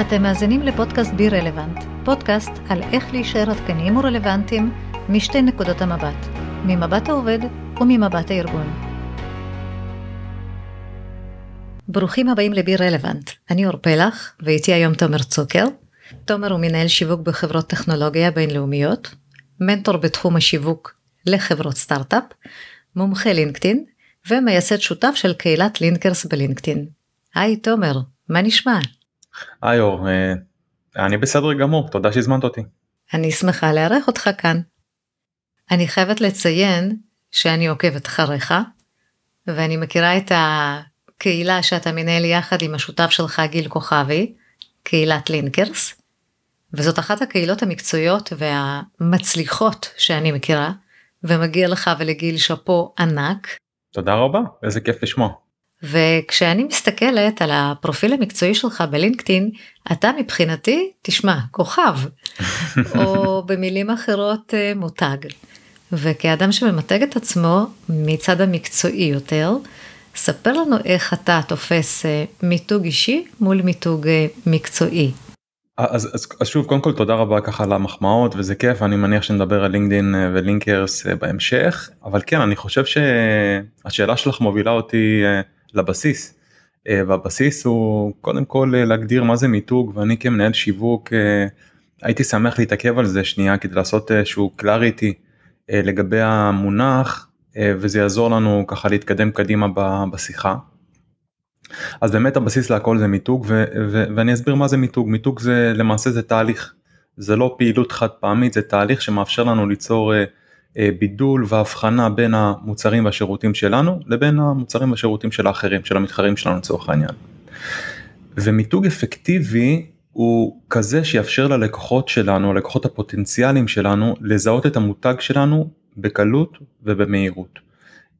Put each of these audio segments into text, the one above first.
אתם מאזינים לפודקאסט בי רלוונט, פודקאסט על איך להישאר עדכניים ורלוונטיים משתי נקודות המבט, ממבט העובד וממבט הארגון. ברוכים הבאים לבי רלוונט, אני אור פלח ואיתי היום תומר צוקר. תומר הוא מנהל שיווק בחברות טכנולוגיה בינלאומיות, מנטור בתחום השיווק לחברות סטארט-אפ, מומחה לינקדאין ומייסד שותף של קהילת לינקרס בלינקדאין. היי תומר, מה נשמע? היי אור, אה, אני בסדר גמור, תודה שהזמנת אותי. אני שמחה לארח אותך כאן. אני חייבת לציין שאני עוקבת אחריך, ואני מכירה את הקהילה שאתה מנהל יחד עם השותף שלך גיל כוכבי, קהילת לינקרס, וזאת אחת הקהילות המקצועיות והמצליחות שאני מכירה, ומגיע לך ולגיל שאפו ענק. תודה רבה, איזה כיף לשמוע. וכשאני מסתכלת על הפרופיל המקצועי שלך בלינקדאין, אתה מבחינתי, תשמע, כוכב, או במילים אחרות אה, מותג. וכאדם שממתג את עצמו מצד המקצועי יותר, ספר לנו איך אתה תופס אה, מיתוג אישי מול מיתוג אה, מקצועי. אז, אז, אז שוב קודם כל תודה רבה ככה על המחמאות וזה כיף אני מניח שנדבר על לינקדאין ולינקרס בהמשך אבל כן אני חושב שהשאלה שלך מובילה אותי לבסיס. אה, והבסיס הוא קודם כל אה, להגדיר מה זה מיתוג ואני כמנהל שיווק אה, הייתי שמח להתעכב על זה שנייה כדי לעשות איזשהו קלאריטי לגבי המונח וזה יעזור לנו ככה להתקדם קדימה בשיחה. אז באמת הבסיס להכל זה מיתוג ו- ו- ואני אסביר מה זה מיתוג מיתוג זה למעשה זה תהליך זה לא פעילות חד פעמית זה תהליך שמאפשר לנו ליצור בידול והבחנה בין המוצרים והשירותים שלנו לבין המוצרים והשירותים של האחרים, של המתחרים שלנו לצורך העניין. ומיתוג אפקטיבי הוא כזה שיאפשר ללקוחות שלנו, הלקוחות הפוטנציאליים שלנו, לזהות את המותג שלנו בקלות ובמהירות.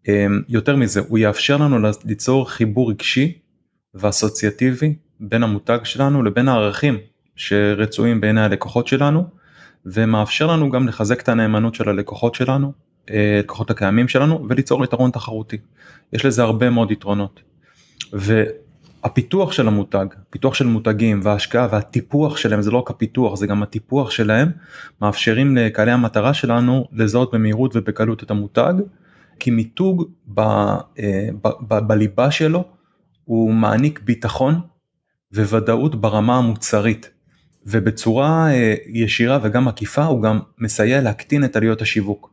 אה, יותר מזה, הוא יאפשר לנו ליצור חיבור רגשי ואסוציאטיבי בין המותג שלנו לבין הערכים שרצויים בעיני הלקוחות שלנו ומאפשר לנו גם לחזק את הנאמנות של הלקוחות שלנו, אה, לקוחות הקיימים שלנו וליצור יתרון תחרותי. יש לזה הרבה מאוד יתרונות. והפיתוח של המותג, פיתוח של מותגים וההשקעה והטיפוח שלהם זה לא רק הפיתוח זה גם הטיפוח שלהם מאפשרים לקהלי המטרה שלנו לזהות במהירות ובקלות את המותג כי מיתוג ב, אה, ב, ב, בליבה שלו הוא מעניק ביטחון וודאות ברמה המוצרית. ובצורה אה, ישירה וגם עקיפה הוא גם מסייע להקטין את עלויות השיווק.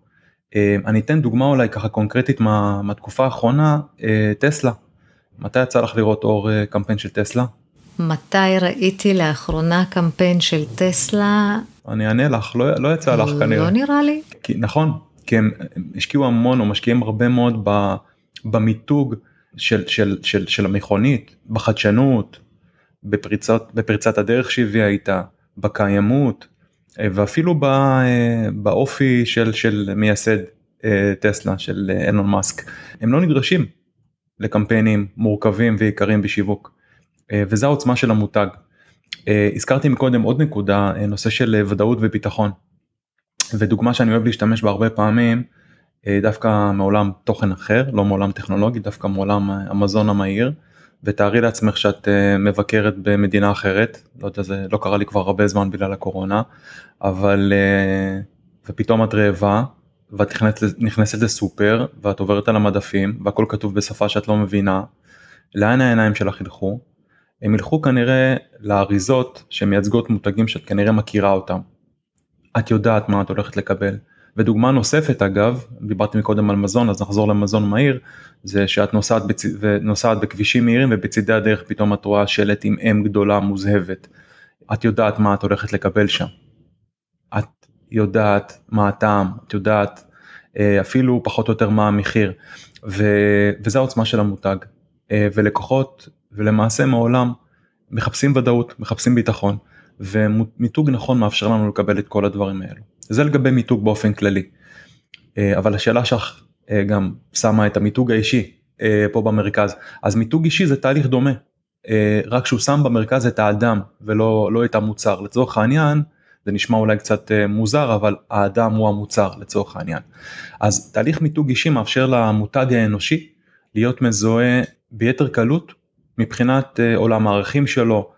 אה, אני אתן דוגמה אולי ככה קונקרטית מה, מהתקופה האחרונה, אה, טסלה. מתי יצא לך לראות אור קמפיין של טסלה? מתי ראיתי לאחרונה קמפיין של טסלה? אני אענה לך, לא, לא יצא לך כנראה. לא נראה לי. כי, נכון, כי הם השקיעו המון או משקיעים הרבה מאוד במיתוג של, של, של, של המכונית, בחדשנות, בפריצת, בפריצת הדרך שהביאה איתה, בקיימות אה, ואפילו אה, באופי של, של מייסד אה, טסלה של אילון מאסק. הם לא נדרשים לקמפיינים מורכבים ויקרים בשיווק וזה העוצמה של המותג. הזכרתי מקודם עוד נקודה נושא של ודאות וביטחון. ודוגמה שאני אוהב להשתמש בה הרבה פעמים דווקא מעולם תוכן אחר לא מעולם טכנולוגי דווקא מעולם המזון המהיר. ותארי לעצמך שאת uh, מבקרת במדינה אחרת, לא יודע, זה לא קרה לי כבר הרבה זמן בגלל הקורונה, אבל uh, ופתאום את רעבה ואת נכנסת, נכנסת לסופר ואת עוברת על המדפים והכל כתוב בשפה שאת לא מבינה, לאן העיניים שלך ילכו? הם ילכו כנראה לאריזות שמייצגות מותגים שאת כנראה מכירה אותם. את יודעת מה את הולכת לקבל. ודוגמה נוספת אגב, דיברתי מקודם על מזון אז נחזור למזון מהיר, זה שאת נוסעת, בצ... נוסעת בכבישים מהירים ובצידי הדרך פתאום את רואה שלט עם אם גדולה מוזהבת. את יודעת מה את הולכת לקבל שם. את יודעת מה הטעם, את יודעת אה, אפילו פחות או יותר מה המחיר. ו... וזה העוצמה של המותג. אה, ולקוחות ולמעשה מעולם מחפשים ודאות, מחפשים ביטחון. ומיתוג נכון מאפשר לנו לקבל את כל הדברים האלו. זה לגבי מיתוג באופן כללי. אה, אבל השאלה שלך אה, גם שמה את המיתוג האישי אה, פה במרכז. אז מיתוג אישי זה תהליך דומה, רק שהוא שם במרכז את האדם ולא לא את המוצר. לצורך העניין, זה נשמע אולי קצת מוזר, אבל האדם הוא המוצר לצורך העניין. אז תהליך מיתוג אישי מאפשר למותג האנושי להיות מזוהה ביתר קלות מבחינת עולם הערכים שלו,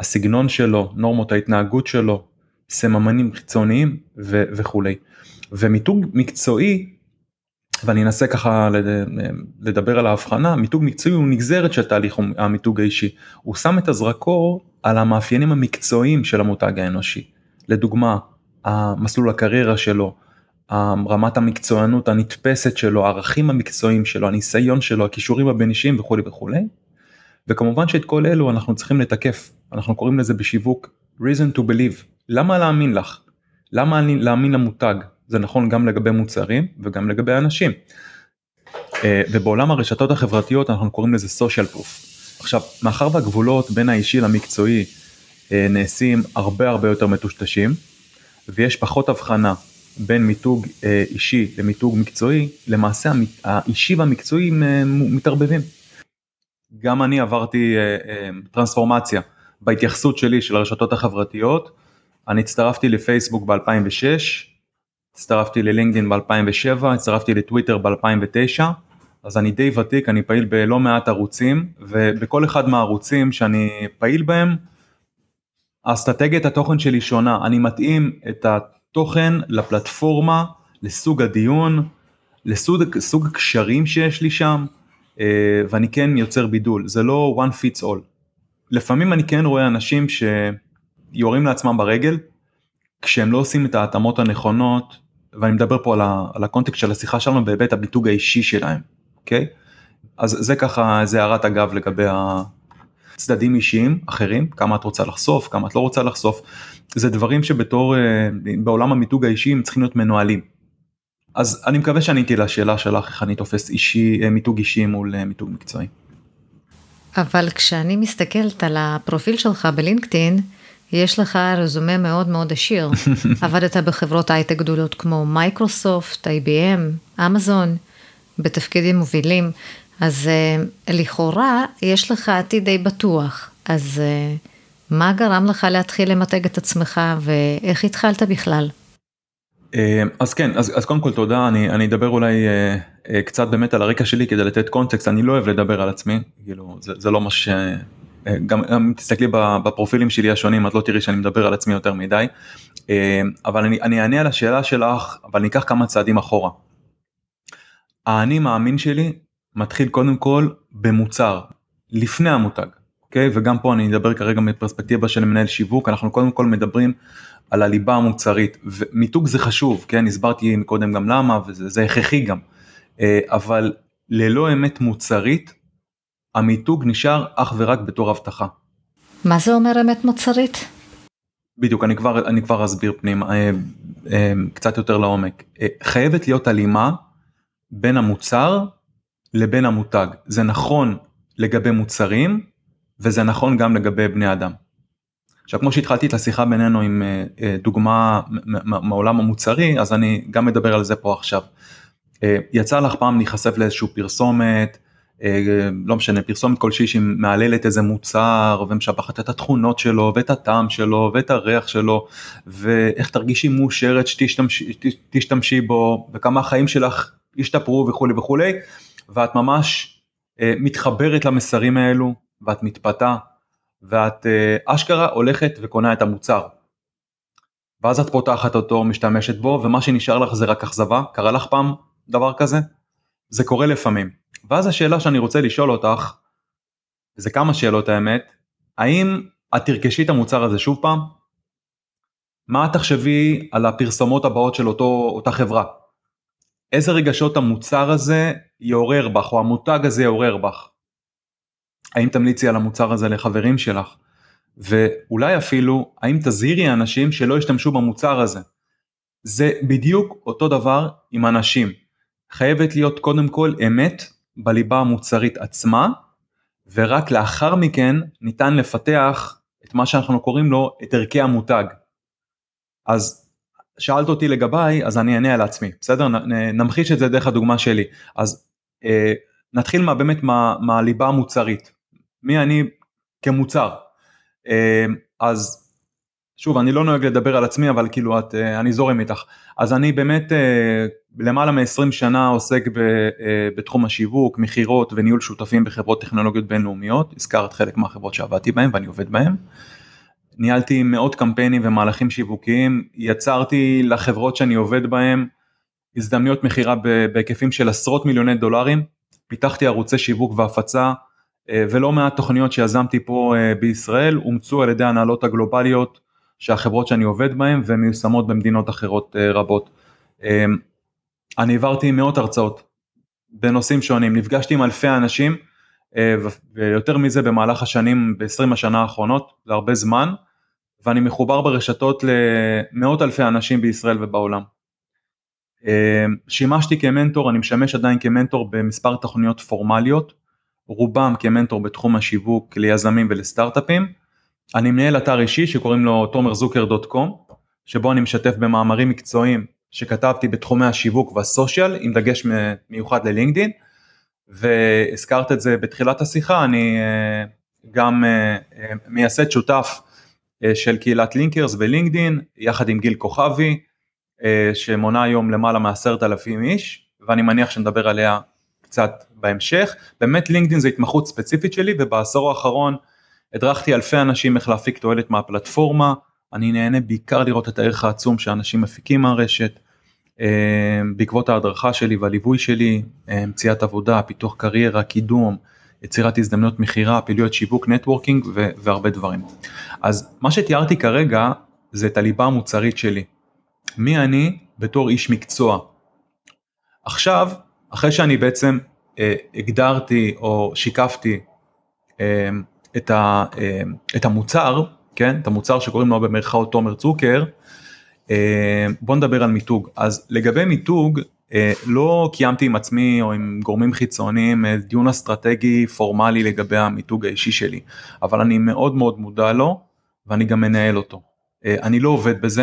הסגנון שלו, נורמות ההתנהגות שלו, סממנים חיצוניים ו- וכולי. ומיתוג מקצועי, ואני אנסה ככה לדבר על ההבחנה, מיתוג מקצועי הוא נגזרת של תהליך המיתוג האישי. הוא שם את הזרקור על המאפיינים המקצועיים של המותג האנושי. לדוגמה, המסלול הקריירה שלו, רמת המקצוענות הנתפסת שלו, הערכים המקצועיים שלו, הניסיון שלו, הכישורים הבין אישיים וכולי וכולי. וכמובן שאת כל אלו אנחנו צריכים לתקף, אנחנו קוראים לזה בשיווק reason to believe, למה להאמין לך? למה להאמין למותג? זה נכון גם לגבי מוצרים וגם לגבי אנשים. אה, ובעולם הרשתות החברתיות אנחנו קוראים לזה social proof. עכשיו, מאחר והגבולות בין האישי למקצועי אה, נעשים הרבה הרבה יותר מטושטשים, ויש פחות הבחנה בין מיתוג אה, אישי למיתוג מקצועי, למעשה האישי והמקצועי מתערבבים. גם אני עברתי טרנספורמציה בהתייחסות שלי של הרשתות החברתיות, אני הצטרפתי לפייסבוק ב-2006, הצטרפתי ללינקדאין ב-2007, הצטרפתי לטוויטר ב-2009, אז אני די ותיק, אני פעיל בלא מעט ערוצים, ובכל אחד מהערוצים שאני פעיל בהם, אסטרטגיית התוכן שלי שונה, אני מתאים את התוכן לפלטפורמה, לסוג הדיון, לסוג הקשרים שיש לי שם, אה, ואני כן יוצר בידול, זה לא one fits all. לפעמים אני כן רואה אנשים שיורים לעצמם ברגל, כשהם לא עושים את ההתאמות הנכונות, ואני מדבר פה על, ה, על הקונטקסט של השיחה שלנו בהיבט הביטוג האישי שלהם, אוקיי? אז זה ככה, זה הערת אגב לגבי הצדדים אישיים אחרים, כמה את רוצה לחשוף, כמה את לא רוצה לחשוף, זה דברים שבתור, אה, בעולם המיתוג האישי הם צריכים להיות מנוהלים. אז אני מקווה שעניתי לשאלה שלך איך אני תופס אישי, אה, מיתוג אישי מול אה, מיתוג מקצועי. אבל כשאני מסתכלת על הפרופיל שלך בלינקדאין, יש לך רזומה מאוד מאוד עשיר. עבדת בחברות הייטק גדולות כמו מייקרוסופט, IBM, אמזון, בתפקידים מובילים, אז uh, לכאורה יש לך עתיד די בטוח. אז uh, מה גרם לך להתחיל למתג את עצמך ואיך התחלת בכלל? אה, אז כן, אז, אז קודם כל תודה, אני, אני אדבר אולי uh, uh, קצת באמת על הרקע שלי כדי לתת קונטקסט, אני לא אוהב לדבר על עצמי, כאילו זה, זה לא מה ש... גם אם תסתכלי בפרופילים שלי השונים את לא תראי שאני מדבר על עצמי יותר מדי. אה, אבל אני, אני אענה על השאלה שלך אבל אני אקח כמה צעדים אחורה. האני מאמין שלי מתחיל קודם כל במוצר לפני המותג אוקיי? וגם פה אני אדבר כרגע מפרספקטיבה של מנהל שיווק. אנחנו קודם כל מדברים על הליבה המוצרית ומיתוג זה חשוב כן הסברתי קודם גם למה וזה הכרחי גם אה, אבל ללא אמת מוצרית המיתוג נשאר אך ורק בתור הבטחה. מה זה אומר אמת מוצרית? בדיוק, אני כבר, אני כבר אסביר פנימה, אה, אה, קצת יותר לעומק. חייבת להיות הלימה בין המוצר לבין המותג. זה נכון לגבי מוצרים, וזה נכון גם לגבי בני אדם. עכשיו כמו שהתחלתי את השיחה בינינו עם דוגמה מעולם המוצרי, אז אני גם מדבר על זה פה עכשיו. יצא לך פעם להיחשף לאיזשהו פרסומת, אה, לא משנה פרסומת כלשהי שמהללת איזה מוצר ומשבחת את התכונות שלו ואת הטעם שלו ואת הריח שלו ואיך תרגישי מאושרת שתשתמשי בו וכמה החיים שלך ישתפרו וכולי וכולי ואת ממש אה, מתחברת למסרים האלו ואת מתפתה ואת אה, אשכרה הולכת וקונה את המוצר. ואז את פותחת אותו משתמשת בו ומה שנשאר לך זה רק אכזבה קרה לך פעם דבר כזה? זה קורה לפעמים. ואז השאלה שאני רוצה לשאול אותך, זה כמה שאלות האמת, האם את תרכשי את המוצר הזה שוב פעם? מה את תחשבי על הפרסומות הבאות של אותו, אותה חברה? איזה רגשות המוצר הזה יעורר בך, או המותג הזה יעורר בך? האם תמליצי על המוצר הזה לחברים שלך? ואולי אפילו, האם תזהירי אנשים שלא ישתמשו במוצר הזה? זה בדיוק אותו דבר עם אנשים. חייבת להיות קודם כל אמת בליבה המוצרית עצמה, ורק לאחר מכן ניתן לפתח את מה שאנחנו קוראים לו את ערכי המותג. אז שאלת אותי לגביי, אז אני אענה על עצמי, בסדר? נמחיש את זה דרך הדוגמה שלי. אז אה, נתחיל מה, באמת מה, מהליבה המוצרית. מי אני כמוצר. אה, אז שוב, אני לא נוהג לדבר על עצמי, אבל כאילו את, אה, אני זורם איתך. אז אני באמת אה, למעלה מ-20 שנה עוסק ב, אה, בתחום השיווק, מכירות וניהול שותפים בחברות טכנולוגיות בינלאומיות, הזכרת חלק מהחברות שעבדתי בהן ואני עובד בהן. ניהלתי מאות קמפיינים ומהלכים שיווקיים, יצרתי לחברות שאני עובד בהן הזדמנויות מכירה בהיקפים של עשרות מיליוני דולרים, פיתחתי ערוצי שיווק והפצה ולא מעט תוכניות שיזמתי פה אה, בישראל אומצו על ידי ההנהלות הגלובליות שהחברות שאני עובד בהן ומיושמות במדינות אחרות אה, רבות. אני העברתי מאות הרצאות בנושאים שונים, נפגשתי עם אלפי אנשים ויותר מזה במהלך השנים, ב-20 השנה האחרונות, זה הרבה זמן, ואני מחובר ברשתות למאות אלפי אנשים בישראל ובעולם. שימשתי כמנטור, אני משמש עדיין כמנטור במספר תוכניות פורמליות, רובם כמנטור בתחום השיווק ליזמים ולסטארט-אפים. אני מנהל אתר אישי שקוראים לו תומרזוקר.קום, שבו אני משתף במאמרים מקצועיים שכתבתי בתחומי השיווק והסושיאל, עם דגש מיוחד ללינקדין, והזכרת את זה בתחילת השיחה, אני אה, גם אה, אה, מייסד שותף של קהילת לינקרס ולינקדין, יחד עם גיל כוכבי, שמונה היום למעלה מעשרת אלפים איש, ואני מניח שנדבר עליה קצת בהמשך. באמת לינקדאין זה התמחות ספציפית שלי ובעשור האחרון הדרכתי אלפי אנשים איך להפיק תועלת מהפלטפורמה, אני נהנה בעיקר לראות את הערך העצום שאנשים מפיקים מהרשת. אה, בעקבות ההדרכה שלי והליווי שלי, אה, מציאת עבודה, פיתוח קריירה, קידום, יצירת הזדמנויות מכירה, פעילויות שיווק, נטוורקינג והרבה דברים. אז מה שתיארתי כרגע זה את הליבה המוצרית שלי. מי אני בתור איש מקצוע. עכשיו אחרי שאני בעצם אה, הגדרתי או שיקפתי אה, את, ה, אה, את המוצר, כן, את המוצר שקוראים לו במרכאות תומר צוקר, אה, בוא נדבר על מיתוג. אז לגבי מיתוג, אה, לא קיימתי עם עצמי או עם גורמים חיצוניים אה, דיון אסטרטגי פורמלי לגבי המיתוג האישי שלי, אבל אני מאוד מאוד מודע לו ואני גם מנהל אותו. אה, אני לא עובד בזה,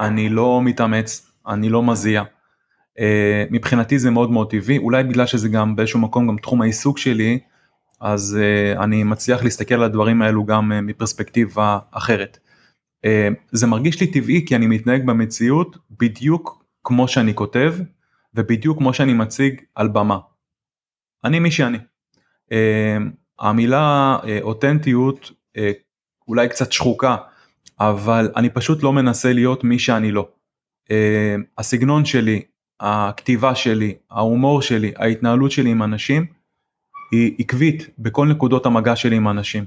אני לא מתאמץ, אני לא מזיע. אה, מבחינתי זה מאוד מאוד טבעי, אולי בגלל שזה גם באיזשהו מקום גם תחום העיסוק שלי, אז uh, אני מצליח להסתכל על הדברים האלו גם uh, מפרספקטיבה אחרת. זה מרגיש לי טבעי כי אני מתנהג במציאות בדיוק כמו שאני כותב ובדיוק כמו שאני מציג על במה. אני מי שאני. המילה אותנטיות אולי קצת שחוקה, אבל אני פשוט לא מנסה להיות מי שאני לא. הסגנון שלי, הכתיבה שלי, ההומור שלי, ההתנהלות שלי עם אנשים, היא עקבית בכל נקודות המגע שלי עם אנשים.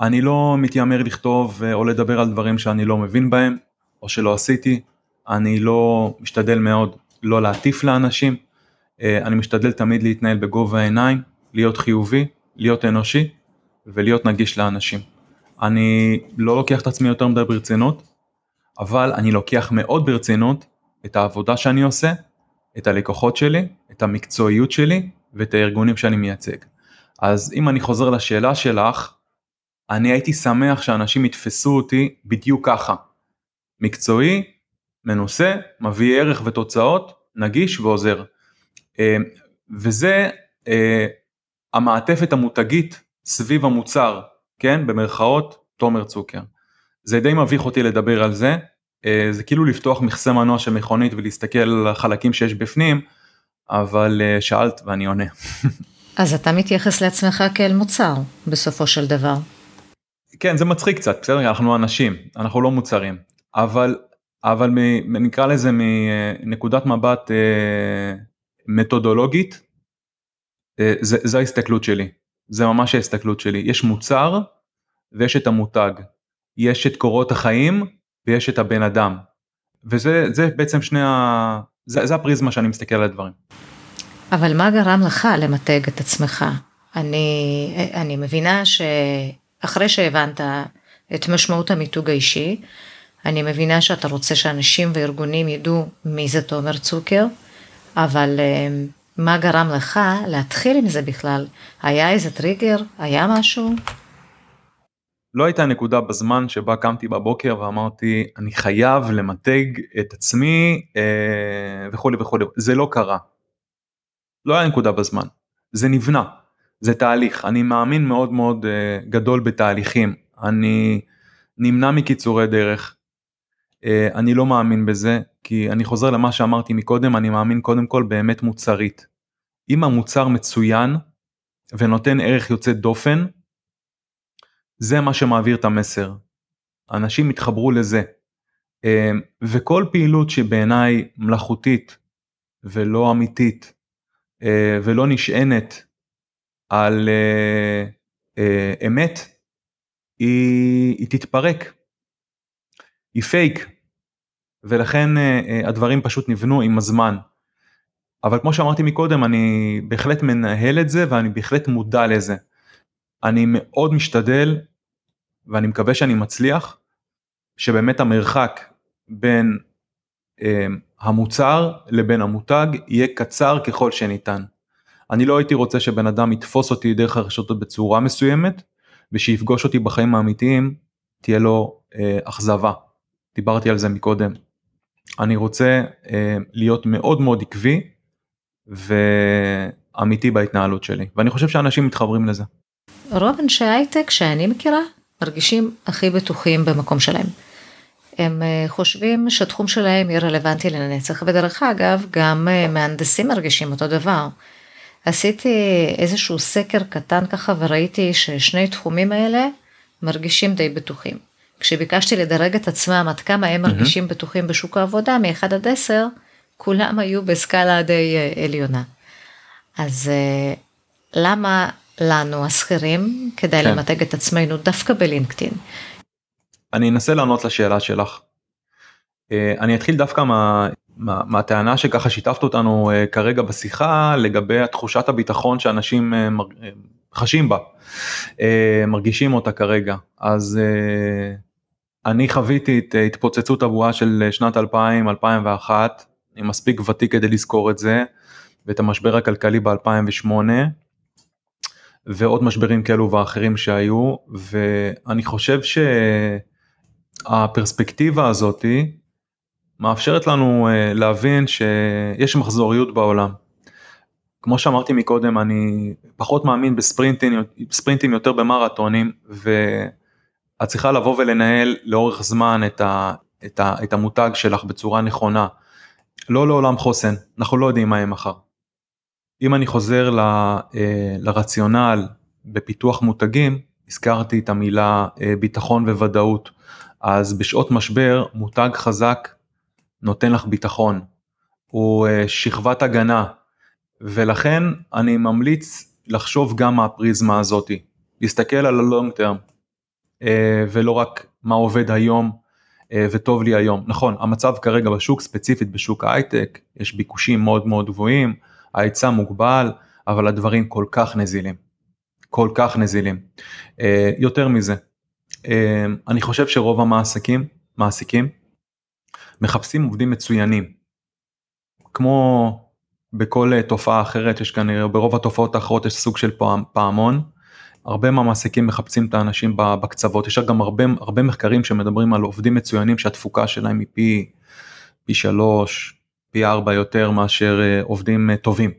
אני לא מתיימר לכתוב או לדבר על דברים שאני לא מבין בהם, או שלא עשיתי, אני לא משתדל מאוד לא להטיף לאנשים, אה, אני משתדל תמיד להתנהל בגובה העיניים, להיות חיובי, להיות אנושי ולהיות נגיש לאנשים. אני לא לוקח את עצמי יותר מדי ברצינות, אבל אני לוקח מאוד ברצינות את העבודה שאני עושה, את הלקוחות שלי, את המקצועיות שלי ואת הארגונים שאני מייצג. אז אם אני חוזר לשאלה שלך, אני הייתי שמח שאנשים יתפסו אותי בדיוק ככה. מקצועי, מנוסה, מביא ערך ותוצאות, נגיש ועוזר. אה, וזה אה, המעטפת המותגית סביב המוצר, כן, במרכאות, תומר צוקר. זה די מביך אותי לדבר על זה, זה כאילו לפתוח מכסה מנוע של מכונית ולהסתכל על החלקים שיש בפנים, אבל אה, שאלת ואני עונה. אז אתה מתייחס לעצמך כאל מוצר בסופו של דבר. כן זה מצחיק קצת בסדר? אנחנו אנשים אנחנו לא מוצרים. אבל אבל מ, נקרא לזה מנקודת מבט אה, מתודולוגית אה, זה, זה ההסתכלות שלי. זה ממש ההסתכלות שלי. יש מוצר ויש את המותג. יש את קורות החיים ויש את הבן אדם. וזה זה בעצם שני ה... זה, זה הפריזמה שאני מסתכל על הדברים. אבל מה גרם לך למתג את עצמך? אני, אני מבינה שאחרי שהבנת את משמעות המיתוג האישי, אני מבינה שאתה רוצה שאנשים וארגונים ידעו מי זה תומר צוקר, אבל אה, מה גרם לך להתחיל עם זה בכלל? היה איזה טריגר? היה משהו? לא הייתה נקודה בזמן שבה קמתי בבוקר ואמרתי אני חייב למתג את עצמי אה, וכולי וכולי זה לא קרה. לא היה נקודה בזמן זה נבנה זה תהליך אני מאמין מאוד מאוד אה, גדול בתהליכים אני נמנע מקיצורי דרך. אה, אני לא מאמין בזה כי אני חוזר למה שאמרתי מקודם אני מאמין קודם כל באמת מוצרית. אם המוצר מצוין ונותן ערך יוצא דופן זה מה שמעביר את המסר. אנשים התחברו לזה. אמ, וכל פעילות שבעיניי מלאכותית ולא אמיתית אה, ולא נשענת על אה, אה, אמת, היא, היא תתפרק. היא פייק. ולכן הדברים פשוט נבנו עם הזמן. אבל כמו שאמרתי מקודם, אני בהחלט מנהל את זה ואני בהחלט מודע לזה. אני מאוד משתדל, ואני מקווה שאני מצליח, שבאמת המרחק בין אה, המוצר לבין המותג יהיה קצר ככל שניתן. אני לא הייתי רוצה שבן אדם יתפוס אותי דרך הרשתות בצורה מסוימת, ושיפגוש אותי בחיים האמיתיים, תהיה לו אה, אכזבה. דיברתי על זה מקודם. אני רוצה אה, להיות מאוד מאוד עקבי ואמיתי בהתנהלות שלי, ואני חושב שאנשים מתחברים לזה. רוב אנשי הייטק שאני מכירה מרגישים הכי בטוחים במקום שלהם. הם אה, חושבים שהתחום שלהם יהיה רלוונטי לנצח, ודרך אגב, גם אה, מהנדסים מרגישים אותו דבר. עשיתי איזשהו סקר קטן ככה וראיתי ששני תחומים האלה מרגישים די בטוחים. כשביקשתי לדרג את עצמם עד כמה הם מרגישים mm-hmm. בטוחים בשוק העבודה מ-1 עד 10, כולם היו בסקאלה די אה, עליונה. אז למה לנו השכירים כדאי כן. למתג את עצמנו דווקא בלינקדאין? אני אנסה לענות לשאלה שלך. אה, אני אתחיל דווקא מה, מה, מהטענה שככה שיתפת אותנו אה, כרגע בשיחה לגבי תחושת הביטחון שאנשים אה, חשים בה, מרגישים אותה כרגע. אז אני חוויתי את התפוצצות הבועה של שנת 2000-2001, אני מספיק ותיק כדי לזכור את זה, ואת המשבר הכלכלי ב-2008. ועוד משברים כאלו ואחרים שהיו ואני חושב ש... הפרספקטיבה הזאתי מאפשרת לנו אה, להבין שיש מחזוריות בעולם. כמו שאמרתי מקודם אני פחות מאמין בספרינטים, בספרינטים יותר במרתונים ואת צריכה לבוא ולנהל לאורך זמן את, ה, את, ה, את המותג שלך בצורה נכונה. לא לעולם חוסן, אנחנו לא יודעים מה יהיה מחר. אם אני חוזר ל, אה, לרציונל בפיתוח מותגים, הזכרתי את המילה אה, ביטחון וודאות. אז בשעות משבר מותג חזק נותן לך ביטחון, הוא אה, שכבת הגנה, ולכן אני ממליץ לחשוב גם מהפריזמה הזאתי, להסתכל על הלונג טרם, ולא רק מה עובד היום וטוב לי היום. נכון, המצב כרגע בשוק, ספציפית בשוק ההייטק, יש ביקושים מאוד מאוד גבוהים, ההיצע מוגבל, אבל הדברים כל כך נזילים, כל כך נזילים. יותר מזה, אמ, אני חושב שרוב המעסיקים, מעסיקים, מחפשים עובדים מצוינים. כמו בכל אה, תופעה אחרת יש כנראה ברוב התופעות האחרות יש סוג של פעמון. הרבה מהמעסיקים מחפשים את האנשים בקצוות יש גם הרבה הרבה מחקרים שמדברים על עובדים מצוינים שהתפוקה שלהם היא פי פי שלוש פי ארבע יותר מאשר אה, עובדים אה, טובים.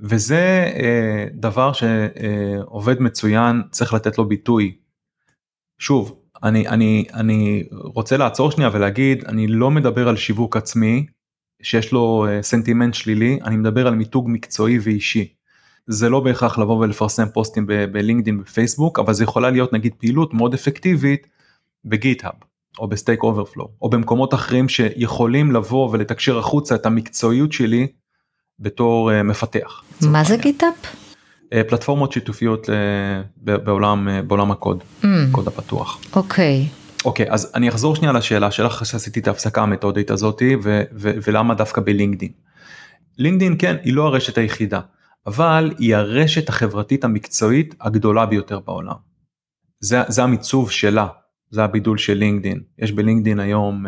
וזה דבר שעובד מצוין צריך לתת לו ביטוי שוב, אני, אני, אני רוצה לעצור שנייה ולהגיד, אני לא מדבר על שיווק עצמי, שיש לו סנטימנט שלילי, אני מדבר על מיתוג מקצועי ואישי. זה לא בהכרח לבוא ולפרסם פוסטים בלינקדאין בפייסבוק, אבל זה יכולה להיות נגיד פעילות מאוד אפקטיבית ב GitHub, או ב Stack Overflow, או במקומות אחרים שיכולים לבוא ולתקשר החוצה את המקצועיות שלי בתור uh, מפתח. מה זה GitHub? אה, פלטפורמות שיתופיות אה, בעולם אה, בעולם הקוד, mm. קוד הפתוח. אוקיי. Okay. אוקיי okay, אז אני אחזור שנייה לשאלה שלך שעשיתי את ההפסקה המתודית הזאתי ו- ו- ולמה דווקא בלינקדין. לינקדין כן היא לא הרשת היחידה אבל היא הרשת החברתית המקצועית הגדולה ביותר בעולם. זה, זה המיצוב שלה זה הבידול של לינקדין יש בלינקדין היום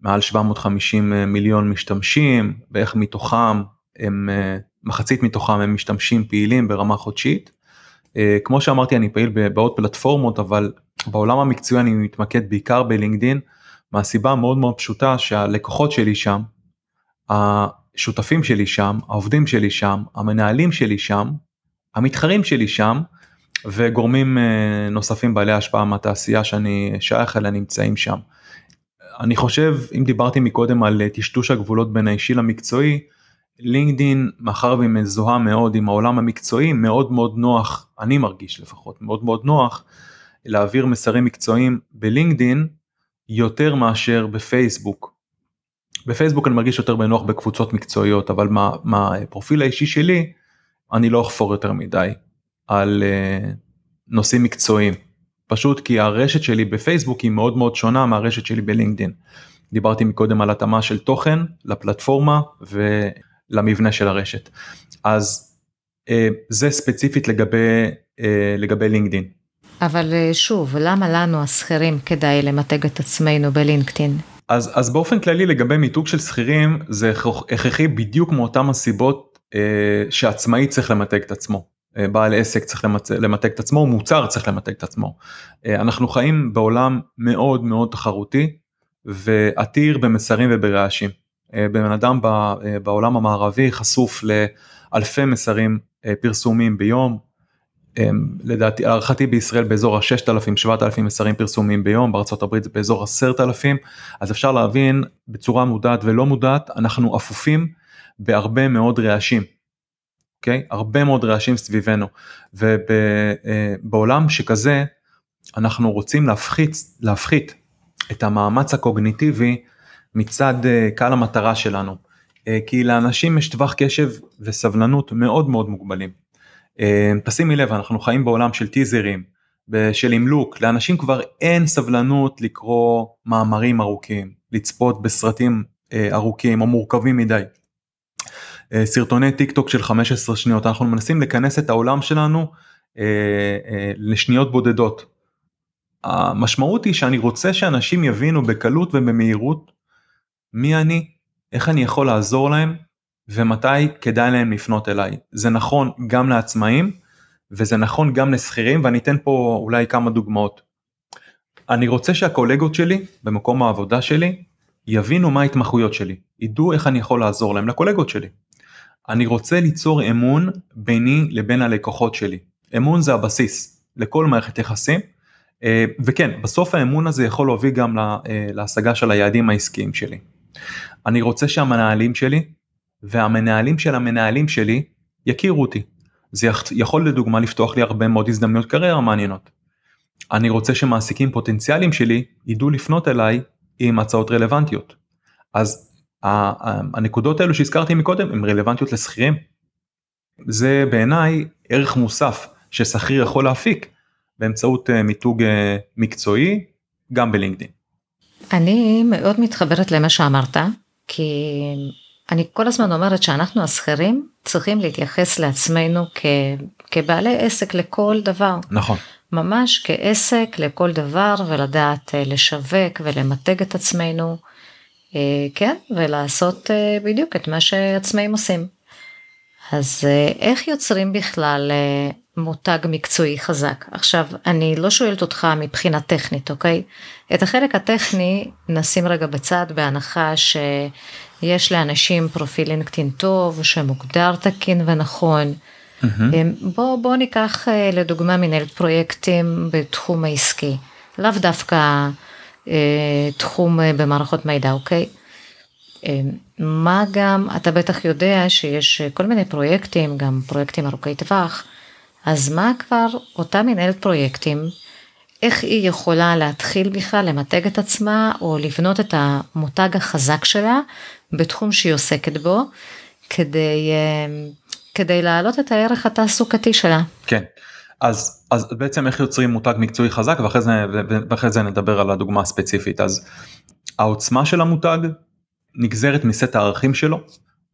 מעל 750 מיליון משתמשים ואיך מתוכם הם מחצית מתוכם הם משתמשים פעילים ברמה חודשית. אה, כמו שאמרתי אני פעיל בעוד פלטפורמות אבל בעולם המקצועי אני מתמקד בעיקר בלינקדין מהסיבה מאוד מאוד פשוטה שהלקוחות שלי שם, השותפים שלי שם, העובדים שלי שם, המנהלים שלי שם, המתחרים שלי שם וגורמים אה, נוספים בעלי השפעה מהתעשייה שאני שייך אליה נמצאים שם. אני חושב אם דיברתי מקודם על טשטוש הגבולות בין האישי למקצועי לינקדין מאחר והיא מזוהה מאוד עם העולם המקצועי מאוד מאוד נוח אני מרגיש לפחות מאוד מאוד נוח להעביר מסרים מקצועיים בלינקדין יותר מאשר בפייסבוק. בפייסבוק אני מרגיש יותר בנוח בקבוצות מקצועיות אבל מהפרופיל מה, האישי שלי אני לא אחפור יותר מדי על uh, נושאים מקצועיים. פשוט כי הרשת שלי בפייסבוק היא מאוד מאוד שונה מהרשת שלי בלינקדין. דיברתי מקודם על התאמה של תוכן לפלטפורמה ולמבנה של הרשת. אז אה, זה ספציפית לגבי, אה, לגבי לינקדין. אבל אה, שוב, למה לנו השכירים כדאי למתג את עצמנו בלינקדין? אז, אז באופן כללי לגבי מיתוג של שכירים זה הכרחי בדיוק מאותם הסיבות אה, שעצמאי צריך למתג את עצמו. אה, בעל עסק צריך למצ... למתג את עצמו, מוצר צריך למתג את עצמו. אה, אנחנו חיים בעולם מאוד מאוד תחרותי ועתיר במסרים וברעשים. אה, בן אדם בעולם המערבי חשוף לאלפי מסרים פרסומים ביום. לדעתי, להערכתי בישראל באזור ה-6,000-7,000 מסרים פרסומיים ביום, הברית זה באזור 10,000, אז אפשר להבין בצורה מודעת ולא מודעת, אנחנו אפופים בהרבה מאוד רעשים. אוקיי? הרבה מאוד רעשים סביבנו ובעולם שכזה אנחנו רוצים להפחית, להפחית את המאמץ הקוגניטיבי מצד אה, קהל המטרה שלנו. אה, כי לאנשים יש טווח קשב וסבלנות מאוד מאוד מוגבלים. אה, תשימי לב אנחנו חיים בעולם של טיזרים, של אימלוק, לאנשים כבר אין סבלנות לקרוא מאמרים ארוכים, לצפות בסרטים ארוכים או מורכבים מדי. אה, סרטוני טיק טוק של 15 שניות אנחנו מנסים לכנס את העולם שלנו אה, אה, לשניות בודדות. המשמעות היא שאני רוצה שאנשים יבינו בקלות ובמהירות מי אני, איך אני יכול לעזור להם ומתי כדאי להם לפנות אליי. זה נכון גם לעצמאים וזה נכון גם לשכירים ואני אתן פה אולי כמה דוגמאות. אני רוצה שהקולגות שלי במקום העבודה שלי יבינו מה ההתמחויות שלי, ידעו איך אני יכול לעזור להם לקולגות שלי. אני רוצה ליצור אמון ביני לבין הלקוחות שלי. אמון זה הבסיס לכל מערכת יחסים. אה, וכן, בסוף האמון הזה יכול להוביל גם אה, להשגה של היעדים העסקיים שלי. אני רוצה שהמנהלים שלי והמנהלים של המנהלים שלי יכירו אותי. זה יכול לדוגמה לפתוח לי הרבה מאוד הזדמנויות קריירה מעניינות. אני רוצה שמעסיקים פוטנציאליים שלי ידעו לפנות אליי עם הצעות רלוונטיות. אז הנקודות האלו שהזכרתי מקודם הן רלוונטיות לשכירים. זה בעיניי ערך מוסף ששכיר יכול להפיק באמצעות אה, מיתוג אה, מקצועי גם בלינקדאין. אני מאוד מתחברת למה שאמרת כי אני כל הזמן אומרת שאנחנו השכירים צריכים להתייחס לעצמנו כ, כבעלי עסק לכל דבר. נכון. ממש כעסק לכל דבר ולדעת אה, לשווק ולמתג את עצמנו. אה, כן, ולעשות אה, בדיוק את מה שעצמאים עושים. אז אה, איך יוצרים בכלל מותג מקצועי חזק? עכשיו, אני לא שואלת אותך מבחינה טכנית, אוקיי? את החלק הטכני נשים רגע בצד בהנחה שיש לאנשים פרופיל לינקדאין טוב, שמוגדר תקין ונכון. Mm-hmm. בוא, בוא ניקח לדוגמה מנהלת פרויקטים בתחום העסקי, לאו דווקא תחום אה, במערכות מידע, אוקיי? אה, מה גם, אתה בטח יודע שיש כל מיני פרויקטים, גם פרויקטים ארוכי טווח, אז מה כבר אותה מנהלת פרויקטים, איך היא יכולה להתחיל בכלל למתג את עצמה או לבנות את המותג החזק שלה בתחום שהיא עוסקת בו, כדי, כדי להעלות את הערך התעסוקתי שלה. כן. אז, אז בעצם איך יוצרים מותג מקצועי חזק ואחרי זה, ואחרי זה נדבר על הדוגמה הספציפית אז העוצמה של המותג נגזרת מסט הערכים שלו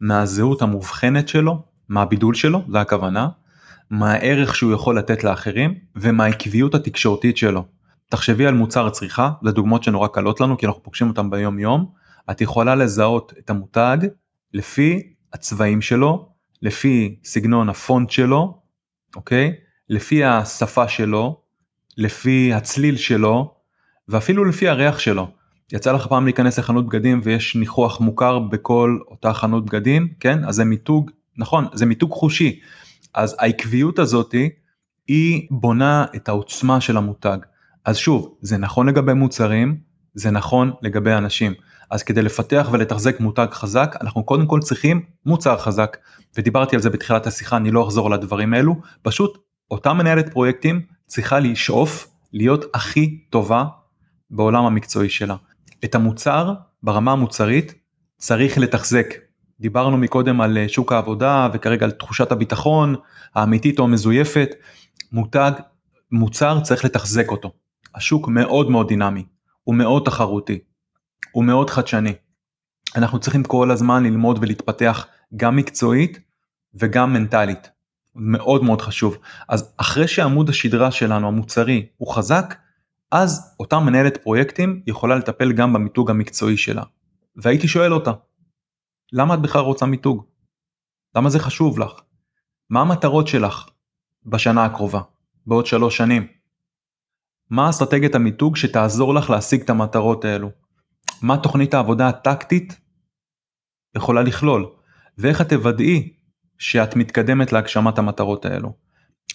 מהזהות המובחנת שלו מהבידול שלו זה הכוונה מהערך שהוא יכול לתת לאחרים ומהעקביות התקשורתית שלו. תחשבי על מוצר צריכה זה דוגמאות שנורא קלות לנו כי אנחנו פוגשים אותם ביום יום את יכולה לזהות את המותג לפי הצבעים שלו לפי סגנון הפונט שלו אוקיי לפי השפה שלו, לפי הצליל שלו, ואפילו לפי הריח שלו. יצא לך פעם להיכנס לחנות בגדים ויש ניחוח מוכר בכל אותה חנות בגדים, כן? אז זה מיתוג, נכון, זה מיתוג חושי. אז העקביות הזאתי היא בונה את העוצמה של המותג. אז שוב, זה נכון לגבי מוצרים, זה נכון לגבי אנשים. אז כדי לפתח ולתחזק מותג חזק, אנחנו קודם כל צריכים מוצר חזק. ודיברתי על זה בתחילת השיחה, אני לא אחזור על הדברים האלו, פשוט אותה מנהלת פרויקטים צריכה לשאוף להיות הכי טובה בעולם המקצועי שלה. את המוצר ברמה המוצרית צריך לתחזק. דיברנו מקודם על אה, שוק העבודה וכרגע על תחושת הביטחון האמיתית או המזויפת. מותג, מוצר צריך לתחזק אותו. השוק מאוד מאוד דינמי, הוא מאוד תחרותי, הוא מאוד חדשני. אנחנו צריכים כל הזמן ללמוד ולהתפתח גם מקצועית וגם מנטלית. מאוד מאוד חשוב. אז אחרי שעמוד השדרה שלנו המוצרי הוא חזק, אז אותה מנהלת פרויקטים יכולה לטפל גם במיתוג המקצועי שלה. והייתי שואל אותה, למה את בכלל רוצה מיתוג? למה זה חשוב לך? מה המטרות שלך בשנה הקרובה, בעוד שלוש שנים? מה אסטרטגיית המיתוג שתעזור לך להשיג את המטרות האלו? מה תוכנית העבודה הטקטית יכולה לכלול? ואיך את תוודאי שאת מתקדמת להגשמת המטרות האלו?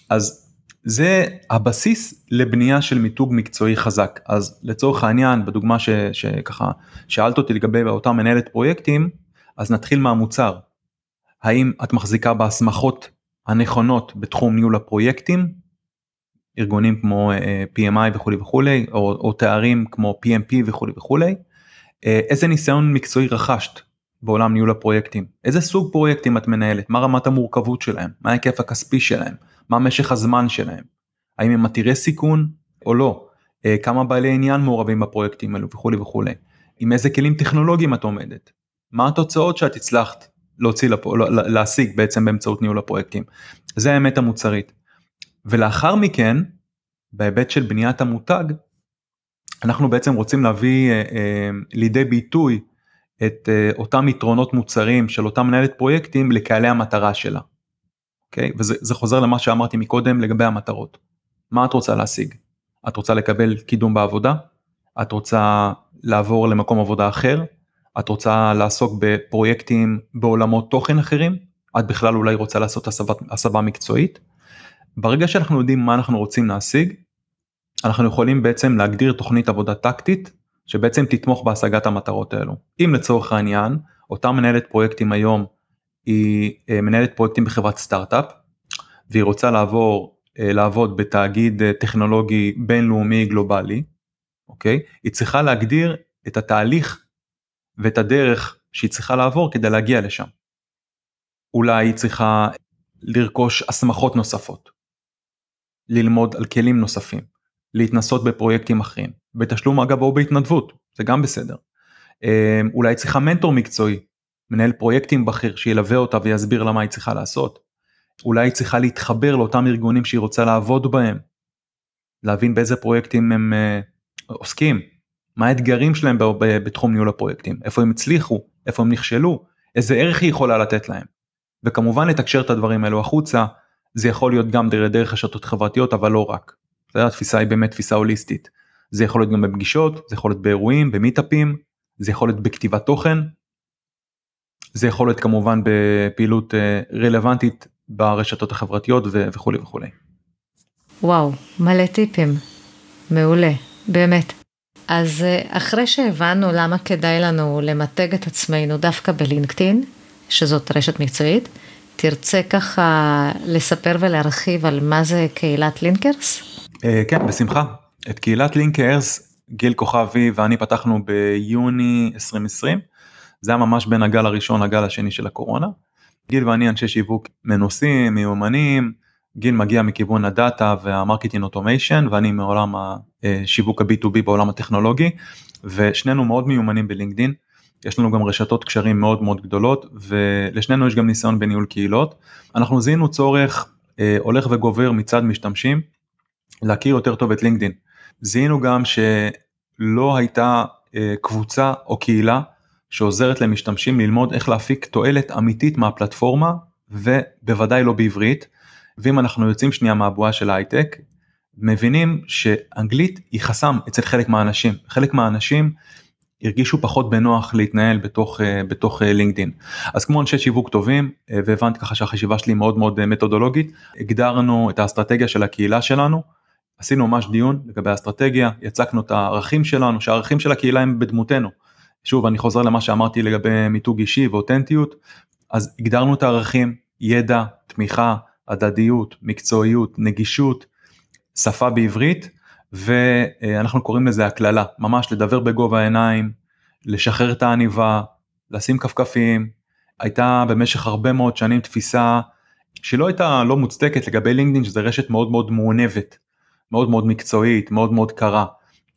אז זה הבסיס לבנייה של מיתוג מקצועי חזק אז לצורך העניין בדוגמה ש, שככה שאלת אותי לגבי אותה מנהלת פרויקטים אז נתחיל מהמוצר. האם את מחזיקה בהסמכות הנכונות בתחום ניהול הפרויקטים ארגונים כמו אה, PMI וכולי וכולי או, או תארים כמו PMP וכולי וכולי uh, איזה ניסיון מקצועי רכשת בעולם ניהול הפרויקטים. איזה סוג פרויקטים את מנהלת? מה רמת המורכבות שלהם? מה ההיקף הכספי שלהם? מה משך הזמן שלהם, האם הם עתירי סיכון או לא, אה, כמה בעלי עניין מעורבים בפרויקטים האלו וכולי וכולי, עם איזה כלים טכנולוגיים את עומדת, מה התוצאות שאת הצלחת להוציא לפו, להשיג בעצם באמצעות ניהול הפרויקטים, זה האמת המוצרית. ולאחר מכן, בהיבט של בניית המותג, אנחנו בעצם רוצים להביא אה, אה, לידי ביטוי את אה, אותם יתרונות מוצרים של אותה מנהלת פרויקטים לקהלי המטרה שלה. אוקיי? וזה חוזר למה שאמרתי מקודם לגבי המטרות. מה את רוצה להשיג? את רוצה לקבל קידום בעבודה? את רוצה לעבור למקום עבודה אחר? את רוצה לעסוק בפרויקטים בעולמות תוכן אחרים? את בכלל אולי רוצה לעשות הסבה, מקצועית? ברגע שאנחנו יודעים מה אנחנו רוצים להשיג, אנחנו יכולים בעצם להגדיר תוכנית עבודה טקטית שבעצם תתמוך בהשגת המטרות האלו. אם לצורך העניין, אותה מנהלת פרויקטים היום היא אה, מנהלת פרויקטים בחברת סטארט-אפ והיא רוצה לעבור אה, לעבוד בתאגיד אה, טכנולוגי בינלאומי גלובלי, אוקיי? היא צריכה להגדיר את התהליך ואת הדרך שהיא צריכה לעבור כדי להגיע לשם. אולי היא צריכה לרכוש הסמכות נוספות, ללמוד על כלים נוספים, להתנסות בפרויקטים אחרים, בתשלום אגב או בהתנדבות, זה גם בסדר. אולי היא צריכה מנטור מקצועי מנהל פרויקטים בכיר שילווה אותה ויסביר לה מה היא צריכה לעשות. אולי היא צריכה להתחבר לאותם ארגונים שהיא רוצה לעבוד בהם. להבין באיזה פרויקטים הם uh, עוסקים, מה האתגרים שלהם בתחום ניהול הפרויקטים, איפה הם הצליחו, איפה הם נכשלו, איזה ערך היא יכולה לתת להם. וכמובן לתקשר את הדברים האלו החוצה, זה יכול להיות גם דרך רשתות חברתיות אבל לא רק. התפיסה היא באמת תפיסה הוליסטית. זה יכול להיות גם בפגישות, זה יכול להיות באירועים, במיטאפים, זה יכול להיות בכתיבת תוכן, זה יכול להיות כמובן בפעילות אה, רלוונטית ברשתות החברתיות וכולי וכולי. וואו, מלא טיפים. מעולה, באמת. אז אה, אחרי שהבנו למה כדאי לנו למתג את עצמנו דווקא בלינקדאין, שזאת רשת מקצועית, תרצה ככה לספר ולהרחיב על מה זה קהילת לינקרס? אה, כן, בשמחה. את קהילת לינקרס, גיל כוכבי ואני פתחנו ביוני 2020. זה היה ממש בין הגל הראשון לגל השני של הקורונה. גיל ואני אנשי שיווק מנוסים, מיומנים, גיל מגיע מכיוון הדאטה וה marketing automation ואני מעולם השיווק ה-B2B בעולם הטכנולוגי ושנינו מאוד מיומנים בלינקדין. יש לנו גם רשתות קשרים מאוד מאוד גדולות ולשנינו יש גם ניסיון בניהול קהילות. אנחנו זיהינו צורך אה, הולך וגובר מצד משתמשים להכיר יותר טוב את לינקדין. זיהינו גם שלא הייתה אה, קבוצה או קהילה שעוזרת למשתמשים ללמוד איך להפיק תועלת אמיתית מהפלטפורמה ובוודאי לא בעברית. ואם אנחנו יוצאים שנייה מהבועה של הייטק מבינים שאנגלית היא חסם אצל חלק מהאנשים חלק מהאנשים הרגישו פחות בנוח להתנהל בתוך אה, בתוך לינקדין אז כמו אנשי שיווק טובים אה, והבנתי ככה שהחשיבה שלי מאוד מאוד אה, מתודולוגית הגדרנו את האסטרטגיה של הקהילה שלנו עשינו ממש דיון לגבי האסטרטגיה יצקנו את הערכים שלנו שהערכים של הקהילה הם בדמותנו. שוב אני חוזר למה שאמרתי לגבי מיתוג אישי ואותנטיות. אז הגדרנו את הערכים ידע תמיכה הדדיות מקצועיות נגישות שפה בעברית ואנחנו קוראים לזה הקללה, ממש לדבר בגובה העיניים, לשחרר את העניבה, לשים כפכפים. הייתה במשך הרבה מאוד שנים תפיסה שלא הייתה לא מוצדקת לגבי לינקדאין שזה רשת מאוד מאוד מעונבת, מאוד מאוד מקצועית, מאוד מאוד קרה.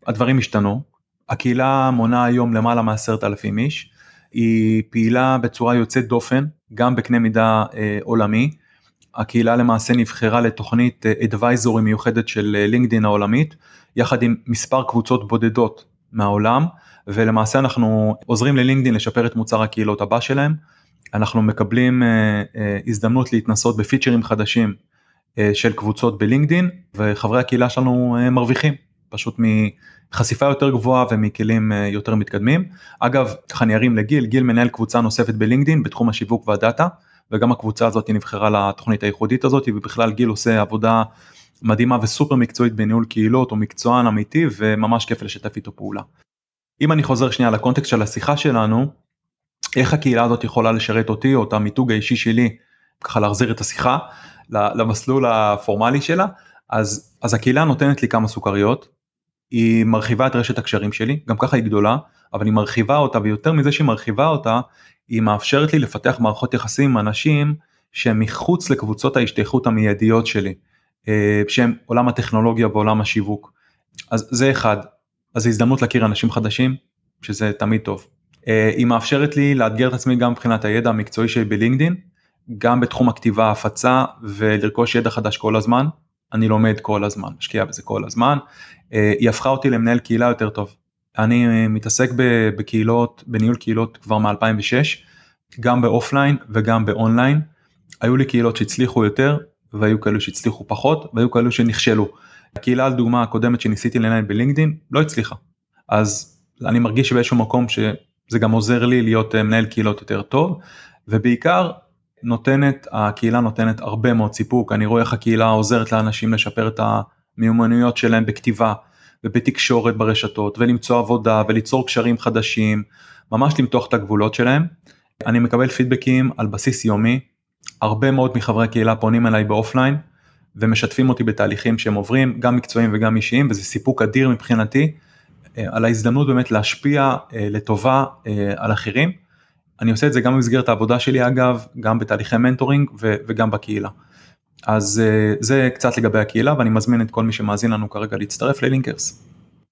הדברים השתנו, הקהילה מונה היום למעלה מעשרת אלפים איש, היא פעילה בצורה יוצאת דופן, גם בקנה מידה אה, עולמי. הקהילה למעשה נבחרה לתוכנית אדוויזורי מיוחדת של לינקדאין העולמית, יחד עם מספר קבוצות בודדות מהעולם, ולמעשה אנחנו עוזרים ללינקדאין לשפר את מוצר הקהילות הבא שלהם. אנחנו מקבלים אה, אה, הזדמנות להתנסות בפיצ'רים חדשים אה, של קבוצות בלינקדאין, וחברי הקהילה שלנו אה, מרוויחים, פשוט מחשיפה יותר גבוהה ומכלים אה, יותר מתקדמים. אגב, ככה אני ארים לגיל, גיל מנהל קבוצה נוספת בלינקדאין בתחום השיווק והדאטה. וגם הקבוצה הזאת נבחרה לתוכנית הייחודית הזאת ובכלל גיל עושה עבודה מדהימה וסופר מקצועית בניהול קהילות, הוא מקצוען אמיתי וממש כיף לשתף איתו פעולה. אם אני חוזר שנייה לקונטקסט של השיחה שלנו, איך הקהילה הזאת יכולה לשרת אותי או את המיתוג האישי שלי, ככה להחזיר את השיחה למסלול הפורמלי שלה, אז, אז הקהילה נותנת לי כמה סוכריות, היא מרחיבה את רשת הקשרים שלי, גם ככה היא גדולה, אבל היא מרחיבה אותה ויותר מזה שהיא מרחיבה אותה, היא מאפשרת לי לפתח מערכות יחסים עם אנשים שהם מחוץ לקבוצות ההשתייכות המיידיות שלי, אה, שהם עולם הטכנולוגיה ועולם השיווק. אז זה אחד, אז זו הזדמנות להכיר אנשים חדשים, שזה תמיד טוב. אה, היא מאפשרת לי לאתגר את עצמי גם מבחינת הידע המקצועי שלי בלינקדין, גם בתחום הכתיבה, הפצה ולרכוש ידע חדש כל הזמן. אני לומד כל הזמן, משקיע בזה כל הזמן. אה, היא הפכה אותי למנהל קהילה יותר טוב. אני מתעסק בקהילות, בניהול קהילות כבר מ-2006, גם באופליין וגם באונליין. היו לי קהילות שהצליחו יותר והיו כאלו שהצליחו פחות והיו כאלו שנכשלו. הקהילה לדוגמה הקודמת שניסיתי לנהל בלינקדאין לא הצליחה. אז אני מרגיש שבאיזשהו מקום שזה גם עוזר לי להיות אה, מנהל קהילות יותר טוב ובעיקר נותנת הקהילה נותנת הרבה מאוד סיפוק אני רואה איך הקהילה עוזרת לאנשים לשפר את המיומנויות שלהם בכתיבה ובתקשורת ברשתות ולמצוא עבודה וליצור קשרים חדשים, ממש למתוח את הגבולות שלהם. אני מקבל פידבקים על בסיס יומי, הרבה מאוד מחברי הקהילה פונים אליי ב offline ומשתפים אותי בתהליכים שהם עוברים, גם מקצועיים וגם אישיים, וזה סיפוק אדיר מבחינתי, אה, על ההזדמנות באמת להשפיע אה, לטובה אה, על אחרים. אני עושה את זה גם במסגרת העבודה שלי אגב, גם בתהליכי mentoring וגם בקהילה. אז אה, זה קצת לגבי הקהילה ואני מזמין את כל מי שמאזין לנו כרגע להצטרף ללינקרס.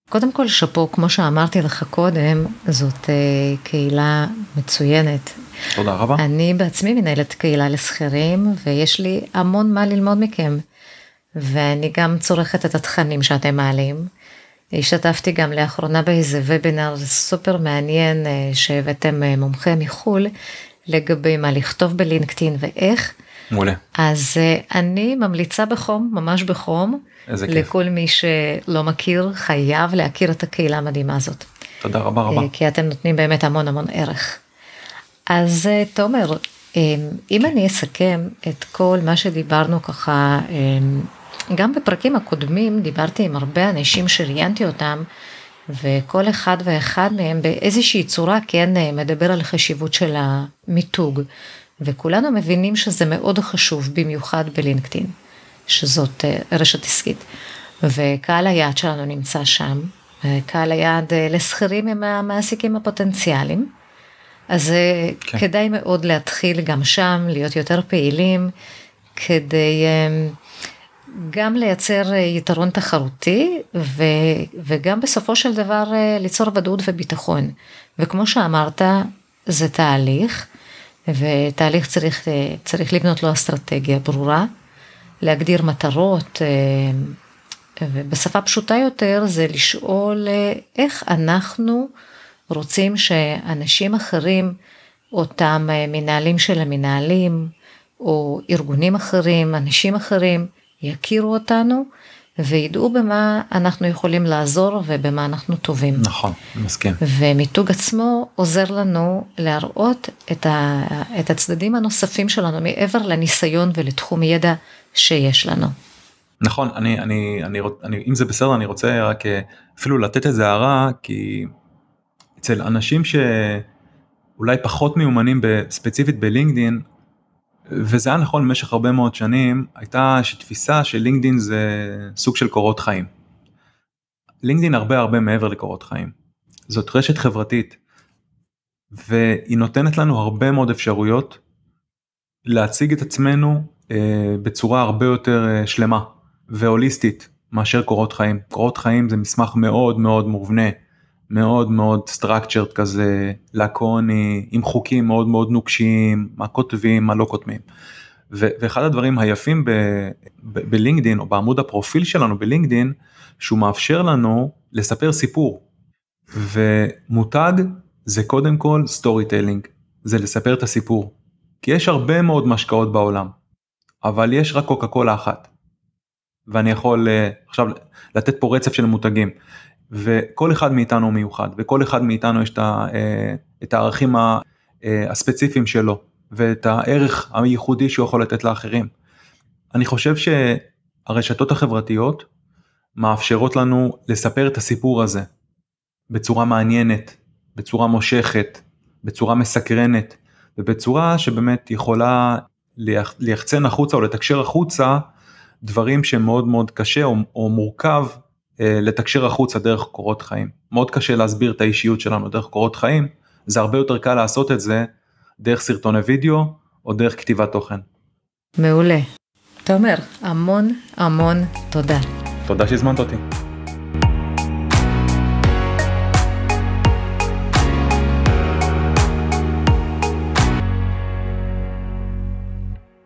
קודם כל שאפו, כמו שאמרתי לך קודם, זאת uh, קהילה מצוינת. תודה רבה. אני בעצמי מנהלת קהילה לשכירים ויש לי המון מה ללמוד מכם. ואני גם צורכת את התכנים שאתם מעלים. השתתפתי גם לאחרונה באיזה וובינר סופר מעניין uh, שהבאתם uh, מומחה מחו"ל לגבי מה לכתוב בלינקדאין ואיך. מעולה. אז uh, אני ממליצה בחום, ממש בחום, לכל מי שלא מכיר, חייב להכיר את הקהילה המדהימה הזאת. תודה רבה רבה. כי אתם נותנים באמת המון המון ערך. אז תומר, אם אני אסכם את כל מה שדיברנו ככה, גם בפרקים הקודמים דיברתי עם הרבה אנשים שראיינתי אותם, וכל אחד ואחד מהם באיזושהי צורה כן מדבר על חשיבות של המיתוג. וכולנו מבינים שזה מאוד חשוב, במיוחד בלינקדאין, שזאת אה, רשת עסקית. וקהל היעד שלנו נמצא שם, קהל היעד אה, לשכירים עם המעסיקים הפוטנציאליים. אז אה, כן. כדאי מאוד להתחיל גם שם, להיות יותר פעילים, כדי גם לייצר יתרון תחרותי ו, וגם בסופו של דבר ליצור ודאות וביטחון. וכמו שאמרת, זה תהליך. ותהליך צריך, אה, צריך לבנות לו אסטרטגיה ברורה, להגדיר מטרות, אה, ובשפה פשוטה יותר זה לשאול אה, איך אנחנו רוצים שאנשים אחרים, אותם מנהלים של המנהלים, או ארגונים אחרים, אנשים אחרים, יכירו אותנו וידעו במה אנחנו יכולים לעזור ובמה אנחנו טובים. נכון, מסכים. ומיתוג עצמו עוזר לנו להראות את, ה, את הצדדים הנוספים שלנו מעבר לניסיון ולתחום ידע שיש לנו. נכון, אני, אני, אני, אני, אם זה בסדר אני רוצה רק אה, אפילו לתת איזה הערה כי אצל אנשים שאולי פחות מיומנים ספציפית בלינקדין וזה היה נכון במשך הרבה מאוד שנים, הייתה תפיסה שלינקדאין זה סוג של קורות חיים. לינקדאין הרבה הרבה מעבר לקורות חיים. זאת רשת חברתית והיא נותנת לנו הרבה מאוד אפשרויות להציג את עצמנו אה, בצורה הרבה יותר אה, שלמה והוליסטית מאשר קורות חיים. קורות חיים זה מסמך מאוד מאוד מובנה, מאוד מאוד structured כזה, לקוני, עם חוקים מאוד מאוד נוקשים, מה כותבים, מה לא כותבים. ואחד הדברים היפים בלינקדין או בעמוד הפרופיל שלנו בלינקדין, שהוא מאפשר לנו לספר סיפור. ומותג זה קודם כל storytelling, זה לספר את הסיפור. כי יש הרבה מאוד משקאות בעולם, אבל יש רק קוקה קולה אחת. ואני יכול uh, עכשיו לתת פה רצף של מותגים. וכל אחד מאיתנו מיוחד, וכל אחד מאיתנו יש את, ה, את הערכים ה, uh, הספציפיים שלו, ואת הערך הייחודי שהוא יכול לתת לאחרים. אני חושב שהרשתות החברתיות מאפשרות לנו לספר את הסיפור הזה בצורה מעניינת, בצורה מושכת, בצורה מסקרנת, ובצורה שבאמת יכולה ליחצן החוצה או לתקשר החוצה דברים שמאוד מאוד קשה או, או מורכב אה, לתקשר החוצה דרך קורות חיים. מאוד קשה להסביר את האישיות שלנו דרך קורות חיים, זה הרבה יותר קל לעשות את זה דרך סרטוני וידאו או דרך כתיבת תוכן. מעולה. תומר, המון המון תודה. תודה שהזמנת אותי.